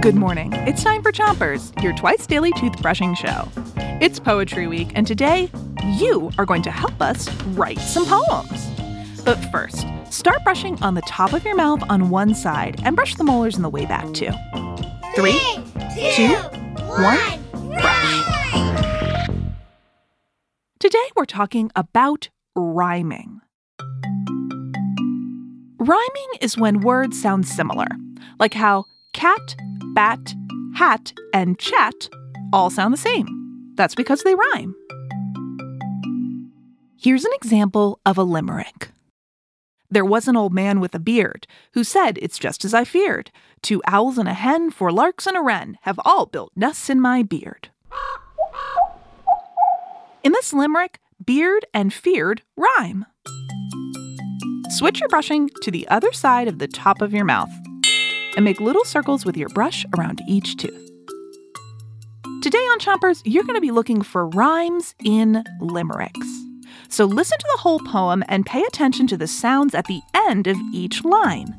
Good morning. It's time for Chompers, your twice daily toothbrushing show. It's Poetry Week, and today you are going to help us write some poems. But first, start brushing on the top of your mouth on one side and brush the molars in the way back too. Three, two, one, brush. Today we're talking about rhyming. Rhyming is when words sound similar, like how cat, bat, hat, and chat all sound the same. That's because they rhyme. Here's an example of a limerick. There was an old man with a beard who said, It's just as I feared. Two owls and a hen, four larks and a wren have all built nests in my beard. In this limerick, beard and feared rhyme. Switch your brushing to the other side of the top of your mouth and make little circles with your brush around each tooth. Today on Chompers, you're going to be looking for rhymes in limericks. So listen to the whole poem and pay attention to the sounds at the end of each line.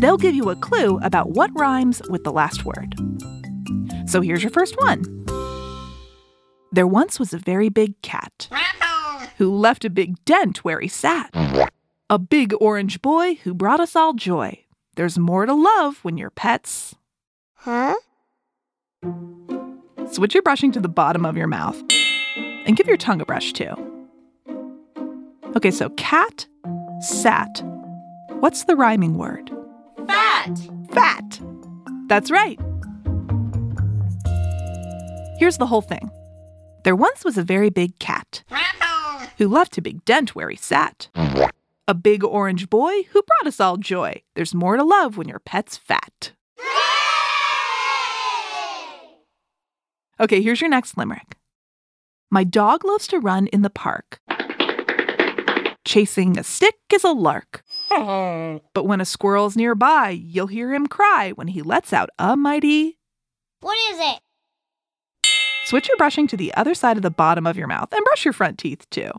They'll give you a clue about what rhymes with the last word. So here's your first one. There once was a very big cat who left a big dent where he sat. A big orange boy who brought us all joy. There's more to love when your pets. Huh? Switch your brushing to the bottom of your mouth and give your tongue a brush too. Okay, so cat, sat. What's the rhyming word? Fat. Fat. That's right. Here's the whole thing. There once was a very big cat who left a big dent where he sat. A big orange boy who brought us all joy. There's more to love when your pet's fat. Okay, here's your next limerick. My dog loves to run in the park. Chasing a stick is a lark. But when a squirrel's nearby, you'll hear him cry when he lets out a mighty. What is it? Switch your brushing to the other side of the bottom of your mouth and brush your front teeth too.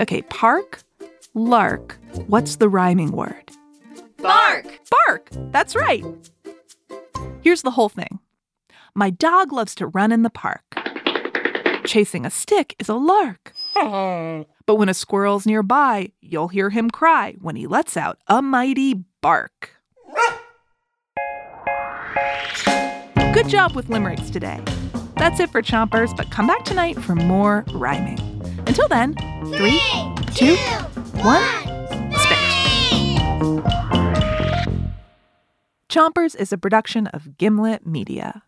Okay, park, lark. What's the rhyming word? Bark. Bark! That's right. Here's the whole thing My dog loves to run in the park. Chasing a stick is a lark. But when a squirrel's nearby, you'll hear him cry when he lets out a mighty bark. Good job with limericks today. That's it for Chompers, but come back tonight for more rhyming. Until then, three, two, one, spit. Chompers is a production of Gimlet Media.